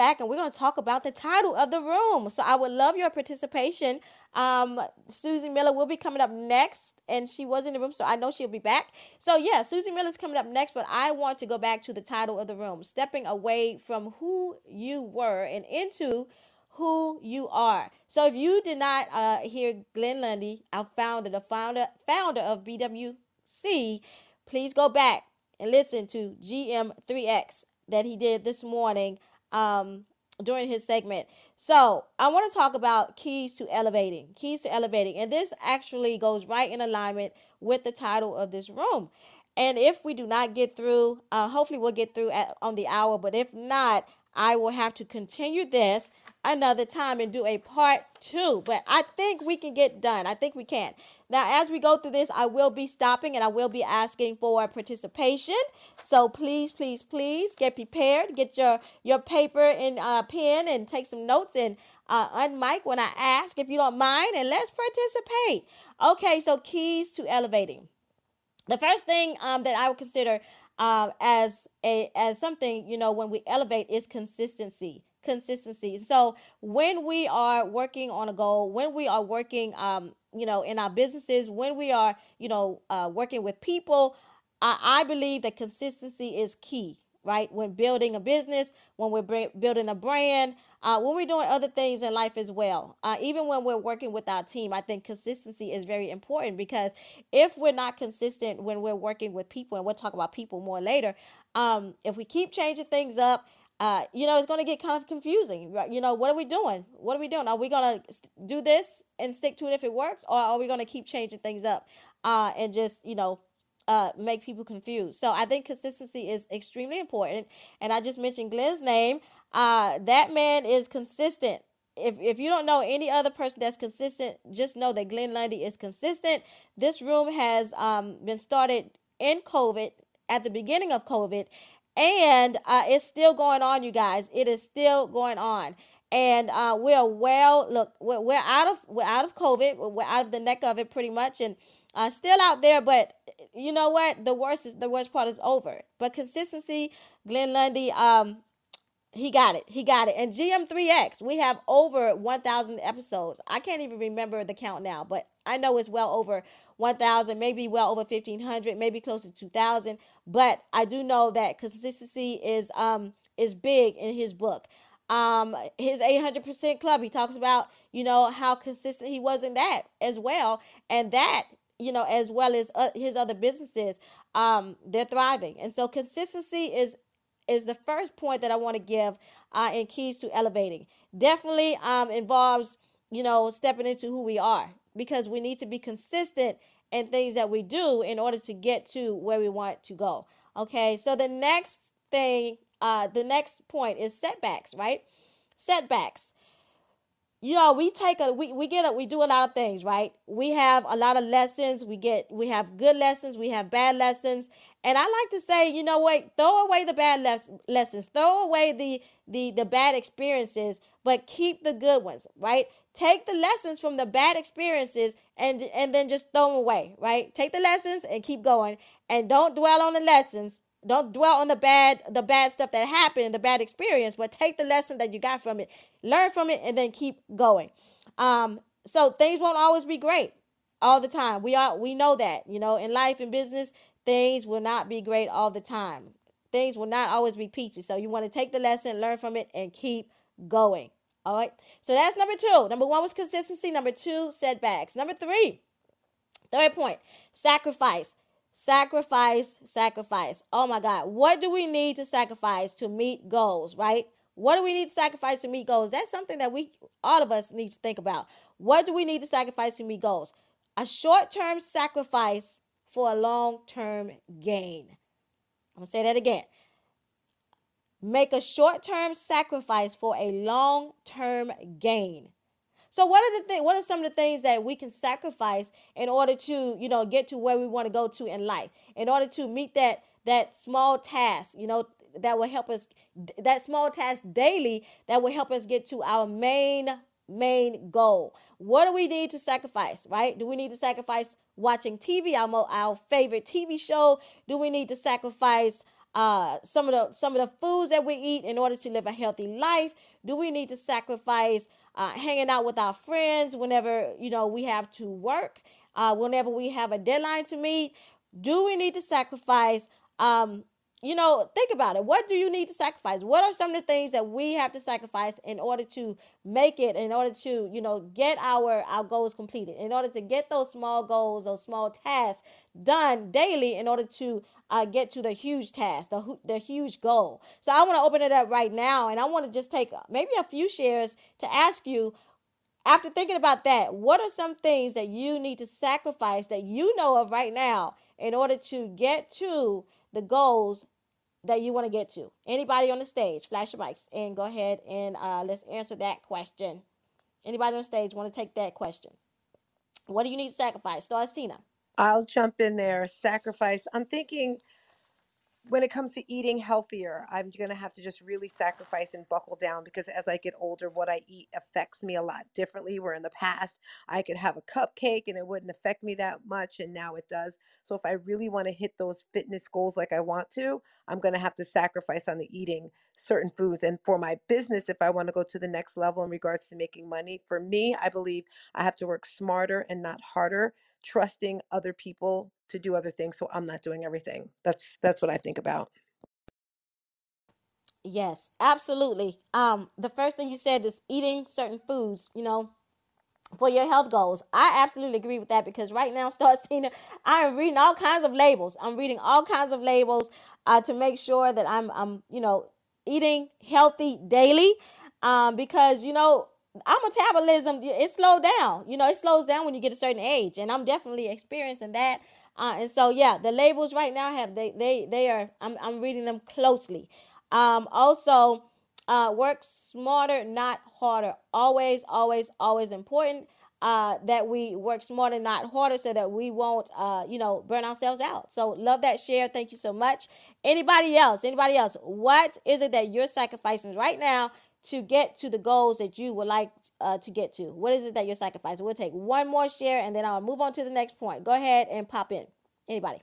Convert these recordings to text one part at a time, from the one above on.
back and we're going to talk about the title of the room. So I would love your participation. Um, Susie Miller will be coming up next, and she was in the room, so I know she'll be back. So yeah, Susie Miller's coming up next, but I want to go back to the title of the room, stepping away from who you were and into who you are. So if you did not uh, hear Glenn Lundy, our founder, the founder founder of BWC, please go back and listen to GM3X that he did this morning um, during his segment. So I want to talk about keys to elevating, keys to elevating. And this actually goes right in alignment with the title of this room. And if we do not get through, uh, hopefully we'll get through at, on the hour. But if not, I will have to continue this another time and do a part two. But I think we can get done. I think we can. Now, as we go through this, I will be stopping and I will be asking for participation. So please, please, please get prepared. Get your, your paper and uh, pen and take some notes and uh, unmic when I ask if you don't mind and let's participate. Okay, so keys to elevating. The first thing um, that I would consider um, as a as something you know when we elevate is consistency consistency. So when we are working on a goal when we are working um, you know in our businesses when we are you know uh, working with people I, I believe that consistency is key right? When building a business when we're building a brand uh, when we're doing other things in life as well. Uh, even when we're working with our team i think consistency is very important because if we're not consistent when we're working with people and we'll talk about people more later um, if we keep changing things up uh, you know, it's going to get kind of confusing. You know, what are we doing? What are we doing? Are we going to do this and stick to it if it works, or are we going to keep changing things up uh, and just, you know, uh, make people confused? So I think consistency is extremely important. And I just mentioned Glenn's name. Uh, that man is consistent. If, if you don't know any other person that's consistent, just know that Glenn Lundy is consistent. This room has um, been started in COVID, at the beginning of COVID, and uh, it's still going on, you guys. It is still going on, and uh, we're well. Look, we're, we're out of we're out of COVID. We're out of the neck of it, pretty much, and uh, still out there. But you know what? The worst is the worst part is over. But consistency, Glenn Lundy. Um, he got it. He got it. And GM3X, we have over 1,000 episodes. I can't even remember the count now, but I know it's well over 1,000, maybe well over 1,500, maybe close to 2,000. But I do know that consistency is um is big in his book. Um, his 800% club, he talks about, you know, how consistent he was in that as well. And that, you know, as well as uh, his other businesses, um, they're thriving. And so consistency is is the first point that I want to give uh, in keys to elevating. Definitely um, involves, you know, stepping into who we are because we need to be consistent in things that we do in order to get to where we want to go. Okay, so the next thing, uh, the next point is setbacks, right? Setbacks. You know, we take a we, we get a we do a lot of things, right? We have a lot of lessons. We get we have good lessons, we have bad lessons, and I like to say, you know what? Throw away the bad les- lessons, throw away the the the bad experiences, but keep the good ones, right? Take the lessons from the bad experiences and and then just throw them away, right? Take the lessons and keep going, and don't dwell on the lessons. Don't dwell on the bad the bad stuff that happened, the bad experience, but take the lesson that you got from it, learn from it, and then keep going. Um, so things won't always be great all the time. We are we know that, you know, in life and business, things will not be great all the time. Things will not always be peachy. So you want to take the lesson, learn from it, and keep going. All right. So that's number two. Number one was consistency. Number two, setbacks. Number three, third point, sacrifice. Sacrifice, sacrifice. Oh my God. What do we need to sacrifice to meet goals, right? What do we need to sacrifice to meet goals? That's something that we, all of us, need to think about. What do we need to sacrifice to meet goals? A short term sacrifice for a long term gain. I'm going to say that again. Make a short term sacrifice for a long term gain. So what are the thing, what are some of the things that we can sacrifice in order to, you know, get to where we want to go to in life? In order to meet that that small task, you know, that will help us that small task daily that will help us get to our main main goal. What do we need to sacrifice, right? Do we need to sacrifice watching TV, our, our favorite TV show? Do we need to sacrifice uh, some of the some of the foods that we eat in order to live a healthy life? Do we need to sacrifice uh, hanging out with our friends whenever you know we have to work? Uh, whenever we have a deadline to meet, do we need to sacrifice um, you know, think about it. What do you need to sacrifice? What are some of the things that we have to sacrifice in order to make it, in order to, you know, get our our goals completed, in order to get those small goals, those small tasks done daily, in order to uh, get to the huge task, the the huge goal. So I want to open it up right now, and I want to just take maybe a few shares to ask you. After thinking about that, what are some things that you need to sacrifice that you know of right now in order to get to the goals that you want to get to. Anybody on the stage, flash your mics and go ahead and uh, let's answer that question. Anybody on stage want to take that question? What do you need to sacrifice? Stars Tina. I'll jump in there. Sacrifice. I'm thinking when it comes to eating healthier, I'm going to have to just really sacrifice and buckle down because as I get older, what I eat affects me a lot differently. Where in the past, I could have a cupcake and it wouldn't affect me that much, and now it does. So, if I really want to hit those fitness goals like I want to, I'm going to have to sacrifice on the eating certain foods. And for my business, if I want to go to the next level in regards to making money, for me, I believe I have to work smarter and not harder trusting other people to do other things so I'm not doing everything. That's that's what I think about. Yes, absolutely. Um, the first thing you said is eating certain foods, you know, for your health goals. I absolutely agree with that because right now, start seeing. I am reading all kinds of labels. I'm reading all kinds of labels uh, to make sure that I'm, I'm, you know, eating healthy daily. Um, because you know our metabolism it slowed down. You know, it slows down when you get a certain age, and I'm definitely experiencing that. Uh, and so, yeah, the labels right now have they they they are. I'm I'm reading them closely. Um, also, uh, work smarter, not harder. Always, always, always important. Uh, that we work smarter, not harder, so that we won't, uh, you know, burn ourselves out. So, love that share. Thank you so much. Anybody else? Anybody else? What is it that you're sacrificing right now to get to the goals that you would like uh, to get to? What is it that you're sacrificing? We'll take one more share and then I'll move on to the next point. Go ahead and pop in. Anybody?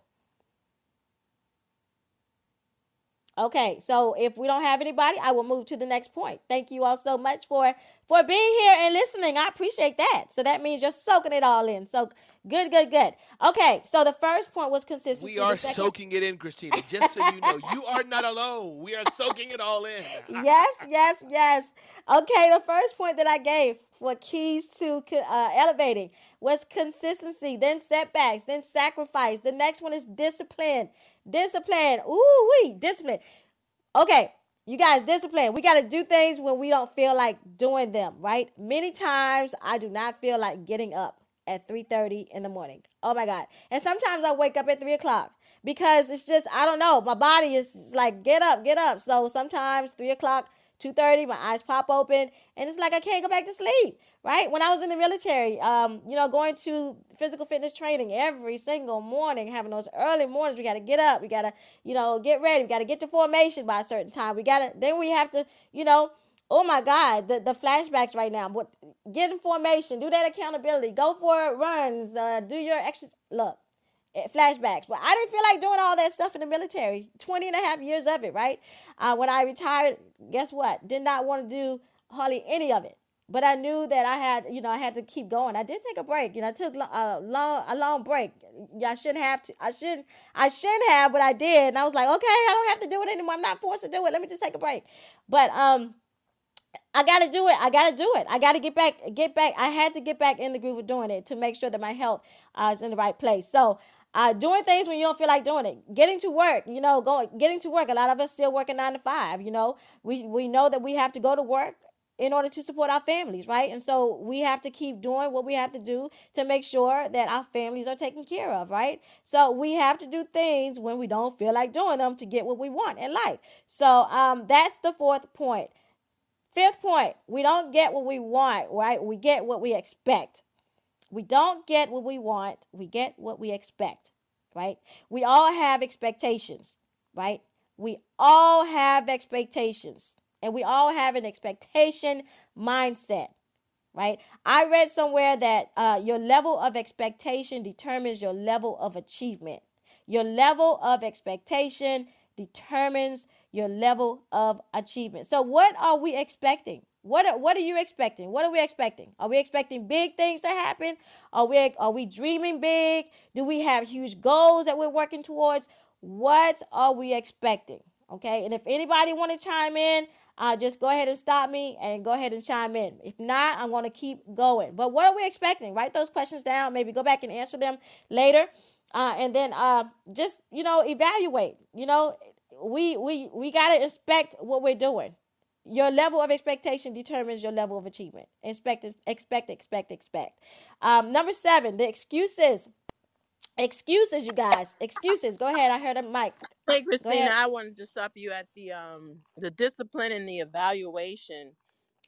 Okay, so if we don't have anybody, I will move to the next point. Thank you all so much for for being here and listening. I appreciate that. So that means you're soaking it all in. So good, good, good. Okay, so the first point was consistency. We are soaking it in, Christina. Just so you know, you are not alone. We are soaking it all in. yes, yes, yes. Okay, the first point that I gave for keys to uh, elevating was consistency, then setbacks, then sacrifice. The next one is discipline. Discipline. Ooh, we discipline. Okay, you guys, discipline. We got to do things when we don't feel like doing them, right? Many times I do not feel like getting up at 3:30 in the morning. Oh my God. And sometimes I wake up at 3 o'clock because it's just, I don't know. My body is like, get up, get up. So sometimes 3 o'clock 2.30 my eyes pop open and it's like i can't go back to sleep right? When i was in the military um, you know going to physical fitness training every single morning having those early mornings we got to get up we got to you know get ready we got to get to formation by a certain time we got to then we have to you know oh my god the, the flashbacks right now what get in formation do that accountability go for runs uh, do your exercise look flashbacks. But I didn't feel like doing all that stuff in the military. 20 and a half years of it, right? Uh, when I retired, guess what? Did not want to do hardly any of it. But I knew that I had, you know, I had to keep going. I did take a break. You know, I took a long, a long break. I shouldn't have to. I shouldn't. I shouldn't have, but I did. And I was like, okay, I don't have to do it anymore. I'm not forced to do it. Let me just take a break. But um, I gotta do it. I gotta do it. I gotta get back. Get back. I had to get back in the groove of doing it to make sure that my health uh, is in the right place. So uh, doing things when you don't feel like doing it, getting to work, you know, going, getting to work. A lot of us still working nine to five. You know, we we know that we have to go to work in order to support our families, right? And so we have to keep doing what we have to do to make sure that our families are taken care of, right? So we have to do things when we don't feel like doing them to get what we want in life. So um, that's the fourth point. Fifth point, we don't get what we want, right? We get what we expect. We don't get what we want, we get what we expect, right? We all have expectations, right? We all have expectations, and we all have an expectation mindset, right? I read somewhere that uh, your level of expectation determines your level of achievement. Your level of expectation determines your level of achievement. So, what are we expecting? What are, what are you expecting? What are we expecting? Are we expecting big things to happen? Are we are we dreaming big? Do we have huge goals that we're working towards? What are we expecting? Okay, and if anybody want to chime in, uh, just go ahead and stop me and go ahead and chime in. If not, I'm going to keep going. But what are we expecting? Write those questions down. Maybe go back and answer them later, uh, and then uh, just you know evaluate. You know, we we we got to inspect what we're doing your level of expectation determines your level of achievement. Expect, expect, expect, expect. Um, number seven, the excuses. Excuses, you guys. Excuses. Go ahead. I heard a mic. Hey, Christina, I wanted to stop you at the um the discipline and the evaluation.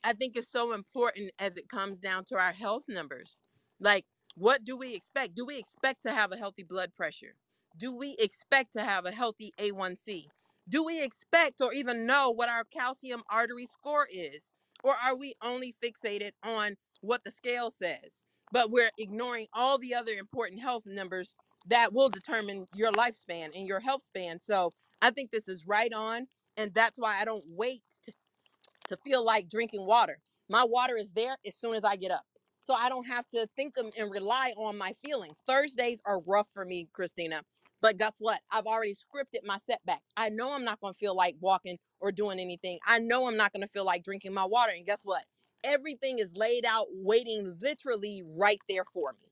I think it's so important as it comes down to our health numbers. Like, what do we expect? Do we expect to have a healthy blood pressure? do we expect to have a healthy A1C? Do we expect or even know what our calcium artery score is? Or are we only fixated on what the scale says? But we're ignoring all the other important health numbers that will determine your lifespan and your health span. So I think this is right on. And that's why I don't wait to, feel like drinking water. My water is there as soon as I get up. So I don't have to think and rely on my feelings. Thursdays are rough for me, Christina. But guess what? I've already scripted my setbacks. I know I'm not going to feel like walking or doing anything. I know I'm not going to feel like drinking my water. And guess what? Everything is laid out, waiting literally right there for me.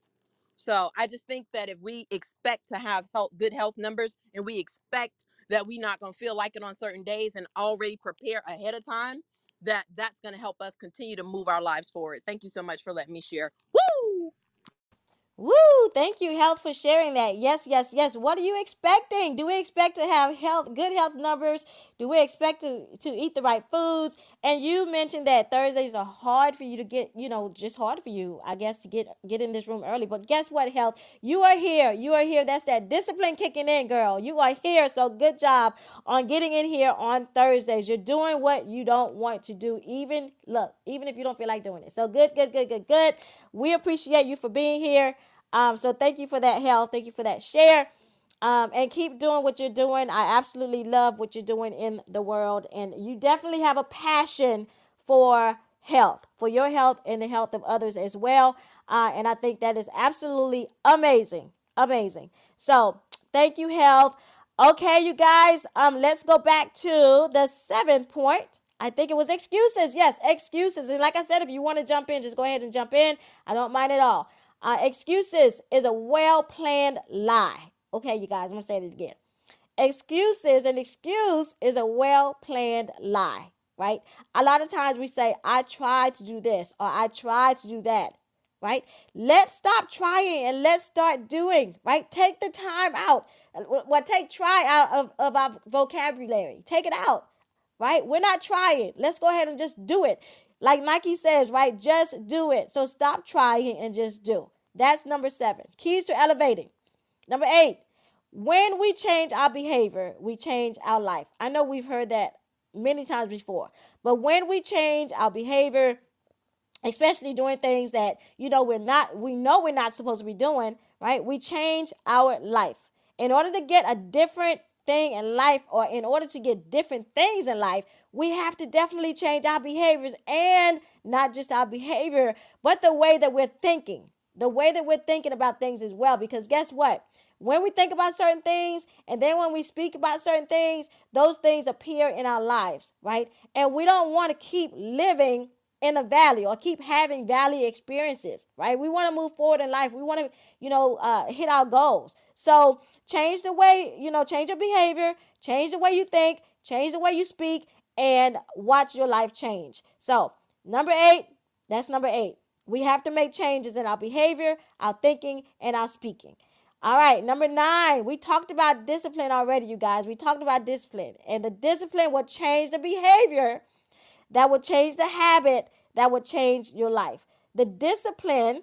So I just think that if we expect to have health, good health numbers and we expect that we're not going to feel like it on certain days and already prepare ahead of time, that that's going to help us continue to move our lives forward. Thank you so much for letting me share. Woo! Woo! Thank you, Health, for sharing that. Yes, yes, yes. What are you expecting? Do we expect to have health, good health numbers? Do we expect to to eat the right foods? And you mentioned that Thursdays are hard for you to get, you know, just hard for you, I guess, to get get in this room early. But guess what, Health? You are here. You are here. That's that discipline kicking in, girl. You are here. So good job on getting in here on Thursdays. You're doing what you don't want to do, even look, even if you don't feel like doing it. So good, good, good, good, good. We appreciate you for being here. Um, so thank you for that health. Thank you for that share. Um, and keep doing what you're doing. I absolutely love what you're doing in the world. And you definitely have a passion for health, for your health and the health of others as well. Uh, and I think that is absolutely amazing. Amazing. So thank you, health. Okay, you guys, um, let's go back to the seventh point. I think it was excuses. Yes, excuses. And like I said, if you want to jump in, just go ahead and jump in. I don't mind at all. Uh, excuses is a well planned lie. Okay, you guys, I'm to say it again. Excuses, an excuse is a well planned lie, right? A lot of times we say, I tried to do this or I tried to do that, right? Let's stop trying and let's start doing, right? Take the time out. Well, take try out of, of our vocabulary. Take it out, right? We're not trying. Let's go ahead and just do it. Like Nike says, right? Just do it. So stop trying and just do. That's number seven. Keys to elevating. Number eight, when we change our behavior, we change our life. I know we've heard that many times before, but when we change our behavior, especially doing things that you know we're not we know we're not supposed to be doing right we change our life in order to get a different thing in life or in order to get different things in life we have to definitely change our behaviors and not just our behavior, but the way that we're thinking, the way that we're thinking about things as well. Because guess what? When we think about certain things and then when we speak about certain things, those things appear in our lives, right? And we don't want to keep living in a valley or keep having valley experiences, right? We want to move forward in life. We want to, you know, uh, hit our goals. So change the way, you know, change your behavior, change the way you think, change the way you speak, and watch your life change. So, number eight, that's number eight. We have to make changes in our behavior, our thinking, and our speaking. All right, number nine, we talked about discipline already, you guys. We talked about discipline, and the discipline will change the behavior, that will change the habit, that will change your life. The discipline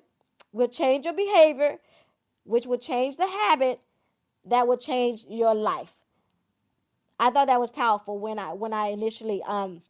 will change your behavior, which will change the habit, that will change your life. I thought that was powerful when I when I initially um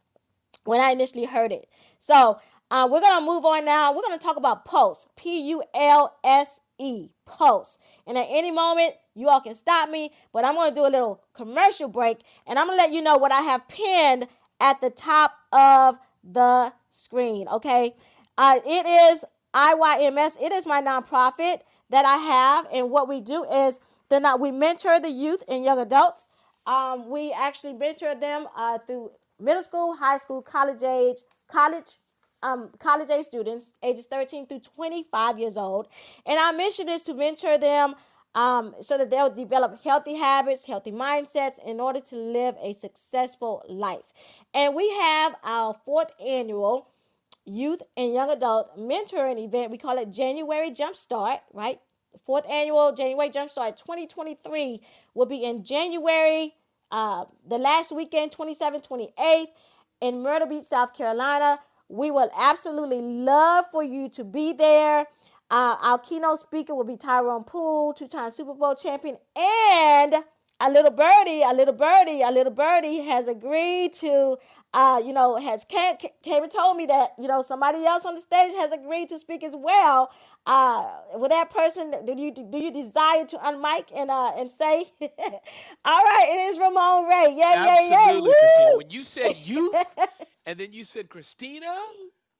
when I initially heard it. So uh, we're gonna move on now. We're gonna talk about pulse. P U L S E pulse. And at any moment, you all can stop me, but I'm gonna do a little commercial break, and I'm gonna let you know what I have pinned at the top of the screen. Okay, uh, it is IYMS. It is my nonprofit that I have, and what we do is then we mentor the youth and young adults um, we actually mentor them uh, through middle school, high school, college age, college, um, college age students, ages 13 through 25 years old. And our mission is to mentor them um, so that they'll develop healthy habits, healthy mindsets in order to live a successful life. And we have our fourth annual youth and young adult mentoring event. We call it January Jumpstart, right? Fourth annual January Jumpstart 2023 will be in January, uh, the last weekend, 27th, 28th, in Myrtle Beach, South Carolina. We would absolutely love for you to be there. Uh, our keynote speaker will be Tyrone Poole, two-time Super Bowl champion, and a little birdie, a little birdie, a little birdie has agreed to, uh, you know, has came, came and told me that, you know, somebody else on the stage has agreed to speak as well. Uh, with that person, do you do you desire to unmic and uh and say, all right, it is Ramon Ray, yeah, yeah, yeah, When you said youth and then you said Christina,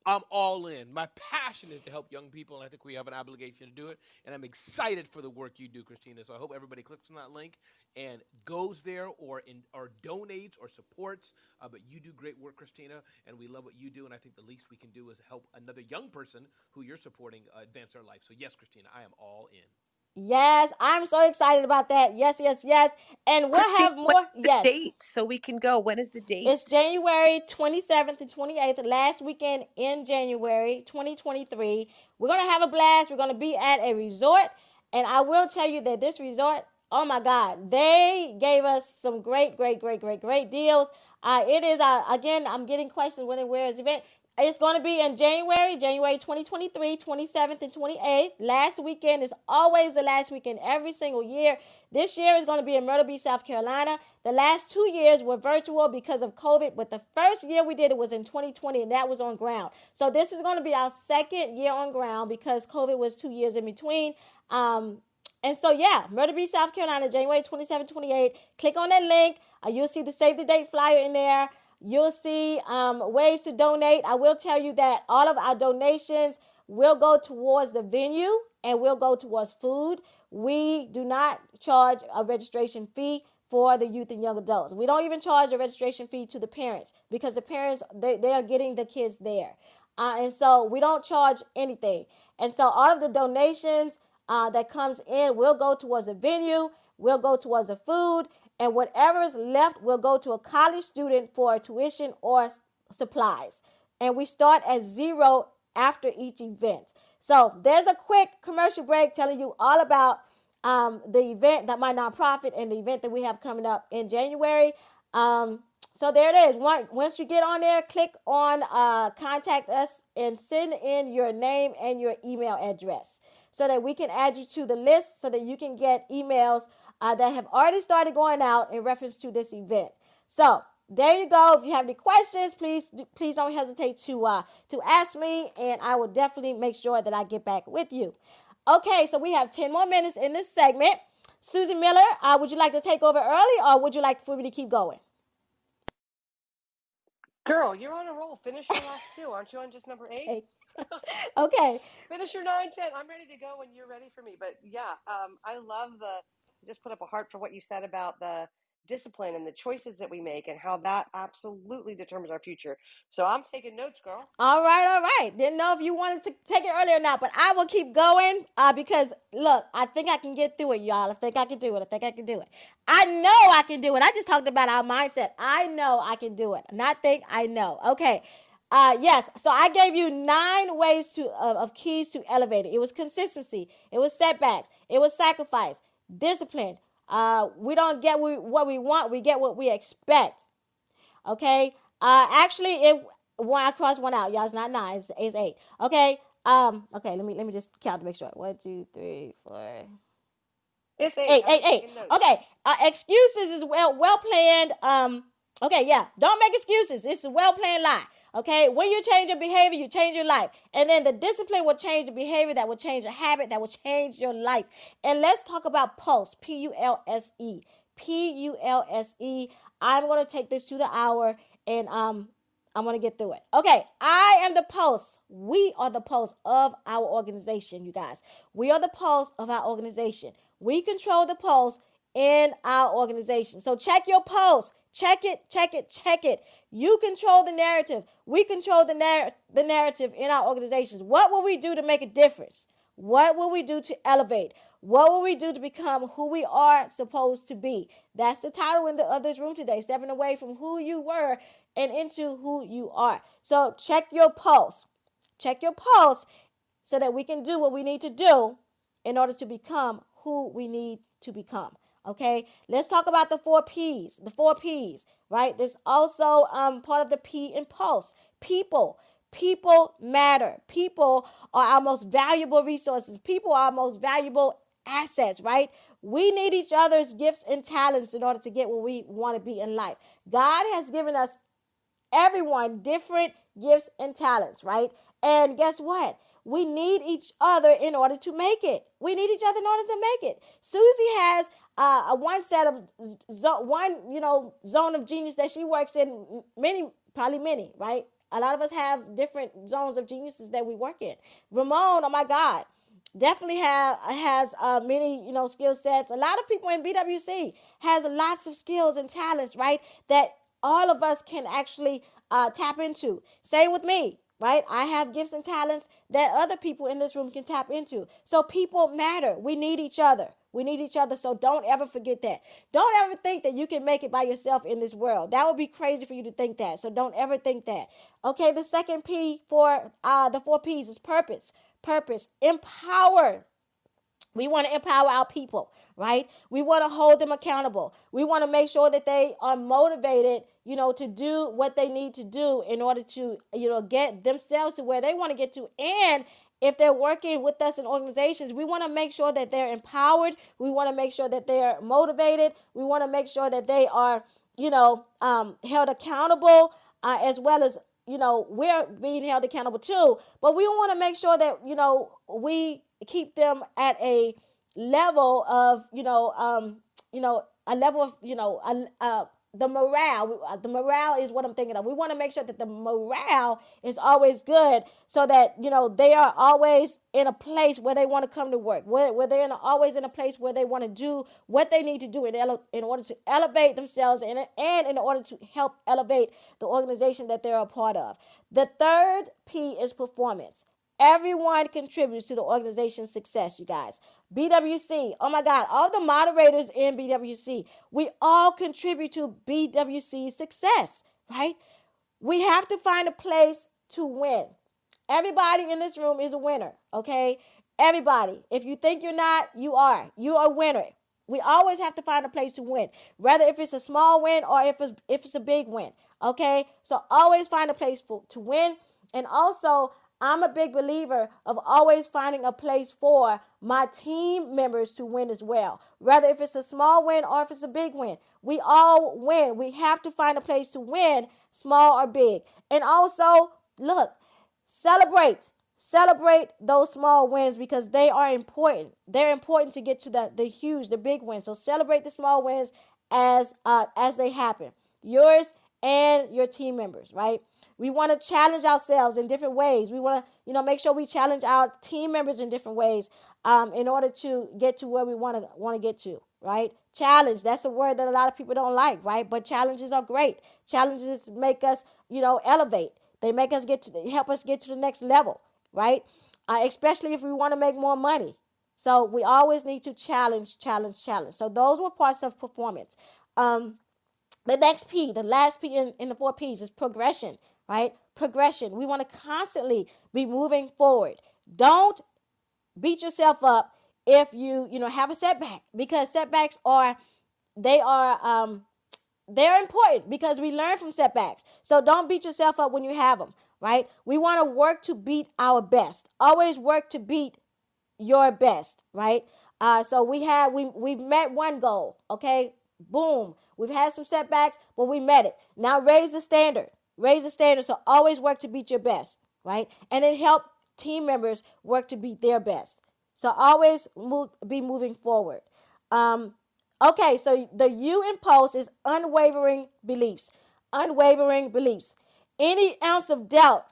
I'm all in. My passion is to help young people, and I think we have an obligation to do it. And I'm excited for the work you do, Christina. So I hope everybody clicks on that link and goes there or in or donates or supports. Uh, but you do great work, Christina, and we love what you do. And I think the least we can do is help another young person who you're supporting uh, advance their life. So yes, Christina, I am all in. Yes, I'm so excited about that. Yes, yes, yes. And we'll Christine, have more. is the Yes. date so we can go? When is the date? It's January 27th and 28th, last weekend in January 2023. We're going to have a blast. We're going to be at a resort. And I will tell you that this resort, oh my God, they gave us some great, great, great, great, great deals. Uh, it is, uh, again, I'm getting questions when and where is event. It's going to be in January, January 2023, 27th and 28th. Last weekend is always the last weekend every single year. This year is going to be in Myrtle Beach, South Carolina. The last two years were virtual because of COVID, but the first year we did it was in 2020, and that was on ground. So this is going to be our second year on ground because COVID was two years in between. Um, and so, yeah, Myrtle Beach, South Carolina, January 27, 28. Click on that link. Uh, you'll see the save the date flyer in there. You'll see um, ways to donate. I will tell you that all of our donations will go towards the venue and will go towards food. We do not charge a registration fee for the youth and young adults. We don't even charge a registration fee to the parents because the parents they, they are getting the kids there. Uh, and so we don't charge anything. And so all of the donations uh, that comes in will go towards the venue, will go towards the food, and whatever is left will go to a college student for tuition or supplies. And we start at zero after each event. So there's a quick commercial break telling you all about um, the event that my nonprofit and the event that we have coming up in January. Um, so there it is. Once once you get on there, click on uh, contact us and send in your name and your email address so that we can add you to the list so that you can get emails uh, that have already started going out in reference to this event. So there you go. If you have any questions, please please don't hesitate to uh, to ask me, and I will definitely make sure that I get back with you. Okay, so we have ten more minutes in this segment. Susie Miller, uh, would you like to take over early, or would you like for me to keep going? Girl, you're on a roll. Finish your last two. Aren't you on just number eight? Eight. Okay, Finish your nine, ten. I'm ready to go when you're ready for me. But yeah, um, I love the just put up a heart for what you said about the discipline and the choices that we make and how that absolutely determines our future. So I'm taking notes, girl. All right, all right. Didn't know if you wanted to take it earlier or not, but I will keep going uh, because look, I think I can get through it, y'all. I think I can do it. I think I can do it. I know I can do it. I just talked about our mindset. I know I can do it. Not think, I know. Okay. Uh, yes. So I gave you nine ways to of, keys to elevate it. It was consistency. It was setbacks. It was sacrifice, discipline. Uh, we don't get we, what we want. We get what we expect. Okay. Uh, actually, if one I cross one out, y'all, it's not nine. It's, it's eight. Okay. Um. Okay. Let me let me just count to make sure. One, two, three, four, It's eight. eight, eight, eight. Okay. Uh, excuses is well well planned. Um. Okay. Yeah. Don't make excuses. It's a well planned lie. Okay. When you change your behavior, you change your life, and then the discipline will change the behavior. That will change the habit. That will change your life. And let's talk about pulse. P U L S E. P U L S E. I'm gonna take this to the hour, and um. I'm going to get through it. Okay, I am the pulse. We are the pulse of our organization, you guys. We are the pulse of our organization. We control the pulse in our organization. So check your pulse. Check it, check it, check it. You control the narrative. We control the, narr- the narrative in our organizations. What will we do to make a difference? What will we do to elevate? What will we do to become who we are supposed to be? That's the title in the, of this room today stepping away from who you were and into who you are. So check your pulse. Check your pulse so that we can do what we need to do in order to become who we need to become. Okay, let's talk about the four P's. The four P's, right? There's also um, part of the P in pulse. People. People matter. People are our most valuable resources. People are our most valuable assets, right? We need each other's gifts and talents in order to get where we want to be in life. God has given us everyone different gifts and talents, right? And guess what? We need each other in order to make it. We need each other in order to make it. Susie has uh, one set of one you know zone of genius that she works in. Many, probably many, right? A lot of us have different zones of geniuses that we work in. Ramon, oh my God, definitely have has uh, many you know skill sets. A lot of people in BWC has lots of skills and talents, right? That all of us can actually uh, tap into. Same with me, right? I have gifts and talents that other people in this room can tap into. So people matter. We need each other. We need each other. So don't ever forget that. Don't ever think that you can make it by yourself in this world. That would be crazy for you to think that. So don't ever think that. Okay, the second P for uh, the four P's is purpose. Purpose. Empower. We want to empower our people, right? We want to hold them accountable. We want to make sure that they are motivated, you know, to do what they need to do in order to, you know, get themselves to where they want to get to. And if they're working with us in organizations, we want to make sure that they're empowered. We want to make sure that they're motivated. We want to make sure that they are, you know, um, held accountable, uh, as well as you know we're being held accountable too. But we want to make sure that you know we keep them at a level of you know um you know a level of you know a, a the morale. Uh, the morale is what i'm thinking of. We want to make sure that the morale is always good so that you know they are always in a place where they want to come to work where, where they're in a, always in a place where they want to do what they need to do in, ele- in order to elevate themselves and, and in order to help elevate the organization that they're a part of. The third p is performance Everyone contributes to the organization's success, you guys. BWC, oh my God, all the moderators in BWC, we all contribute to BWC's success, right? We have to find a place to win. Everybody in this room is a winner, okay? Everybody. If you think you're not, you are. You are a winner. We always have to find a place to win, whether if it's a small win or if it's if it's a big win. Okay, so always find a place for, to win, and also I'm a big believer of always finding a place for my team members to win as well. Whether if it's a small win or if it's a big win, we all win. We have to find a place to win, small or big. And also, look, celebrate. Celebrate those small wins because they are important. They're important to get to the, the huge, the big wins. So celebrate the small wins as uh, as they happen. Yours and your team members, right? We want to challenge ourselves in different ways. We want to, you know, make sure we challenge our team members in different ways um, in order to get to where we want to want to get to, right? Challenge. That's a word that a lot of people don't like, right? But challenges are great. Challenges make us, you know, elevate. They make us get to help us get to the next level, right? Uh, especially if we want to make more money. So we always need to challenge, challenge, challenge. So those were parts of performance. Um, the next P, the last P in, in the four P's is progression right? Progression. We want to constantly be moving forward. Don't beat yourself up if you, you know, have a setback because setbacks are they are um they're important because we learn from setbacks. So don't beat yourself up when you have them, right? We want to work to beat our best. Always work to beat your best, right? Uh, so we have we we've met one goal, okay? Boom. We've had some setbacks, but we met it. Now raise the standard. Raise the standard. So always work to beat your best, right? And then help team members work to beat their best. So always move, be moving forward. Um, okay, so the U in pulse is unwavering beliefs. Unwavering beliefs. Any ounce of doubt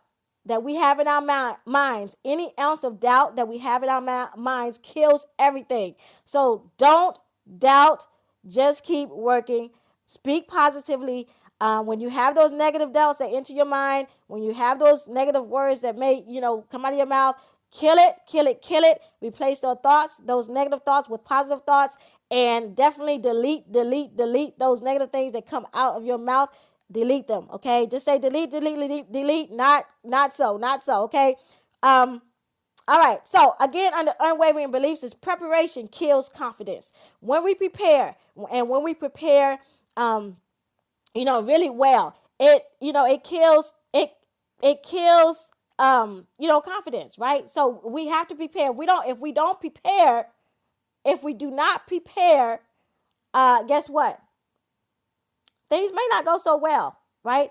that we have in our mi- minds, any ounce of doubt that we have in our mi- minds kills everything. So don't doubt, just keep working. Speak positively um, when you have those negative doubts that enter your mind, when you have those negative words that may, you know, come out of your mouth, kill it, kill it, kill it. Replace those thoughts, those negative thoughts with positive thoughts, and definitely delete, delete, delete those negative things that come out of your mouth. Delete them, okay? Just say delete, delete, delete, delete. Not, not so, not so, okay? Um, all right. So again, under unwavering beliefs, is preparation kills confidence. When we prepare, and when we prepare, um, you know, really well. It, you know, it kills it it kills um, you know, confidence, right? So we have to prepare. If we don't, if we don't prepare, if we do not prepare, uh, guess what? Things may not go so well, right?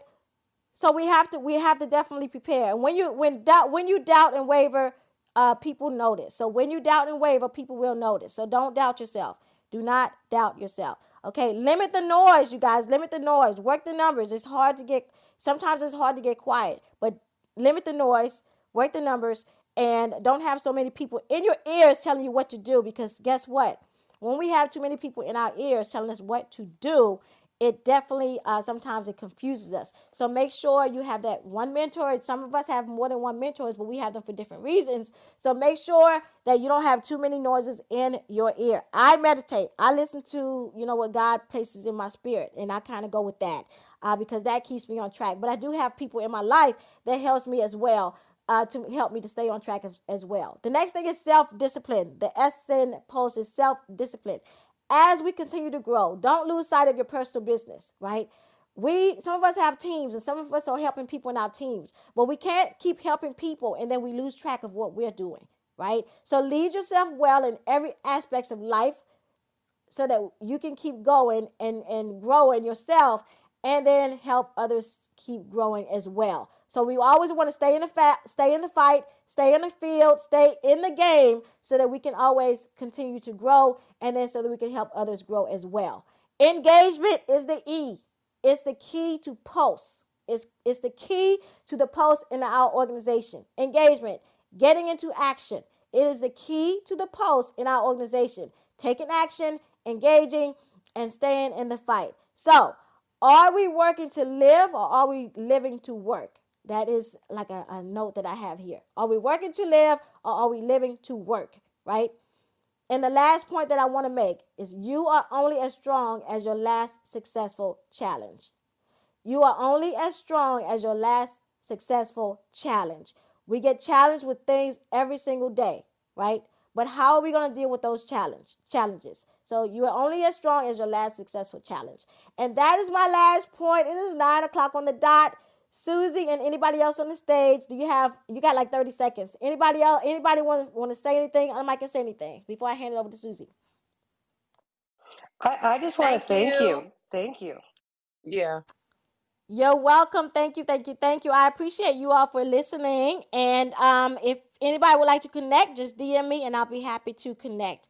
So we have to we have to definitely prepare. And when you when doubt when you doubt and waver, uh, people notice. So when you doubt and waver, people will notice. So don't doubt yourself. Do not doubt yourself. Okay, limit the noise, you guys. Limit the noise. Work the numbers. It's hard to get. Sometimes it's hard to get quiet, but limit the noise. Work the numbers, and don't have so many people in your ears telling you what to do. Because guess what? When we have too many people in our ears telling us what to do, it definitely uh, sometimes it confuses us. So make sure you have that one mentor. Some of us have more than one mentors, but we have them for different reasons. So make sure that you don't have too many noises in your ear. I meditate. I listen to you know what God places in my spirit, and I kind of go with that uh, because that keeps me on track. But I do have people in my life that helps me as well. Uh, to help me to stay on track as, as well. The next thing is self discipline. The SN post is self discipline as we continue to grow, don't lose sight of your personal business, right? We some of us have teams and some of us are helping people in our teams, but we can't keep helping people and then we lose track of what we're doing, right? So lead yourself well in every aspects of life so that you can keep going and and growing yourself and then help others keep growing as well. So we always want to stay in the stay in the fight, stay in the field, stay in the game so that we can always continue to grow and then so that we can help others grow as well. Engagement is the E. It's the key to pulse. It's, it's the key to the pulse in our organization. Engagement, getting into action. It is the key to the pulse in our organization. Taking action, engaging, and staying in the fight. So, are we working to live or are we living to work? That is like a, a note that I have here. Are we working to live or are we living to work? Right? And the last point that I want to make is you are only as strong as your last successful challenge. You are only as strong as your last successful challenge. We get challenged with things every single day, right? But how are we going to deal with those challenge challenges? So you are only as strong as your last successful challenge. And that is my last point. It is nine o'clock on the dot. Susie and anybody else on the stage, do you have you got like 30 seconds? Anybody else anybody want to want to say anything? I might can say anything before I hand it over to Susie. I, I just want to Thank thank you. you. Thank you. Yeah. You're welcome. Thank you, thank you, thank you. I appreciate you all for listening. And um, if anybody would like to connect, just DM me and I'll be happy to connect.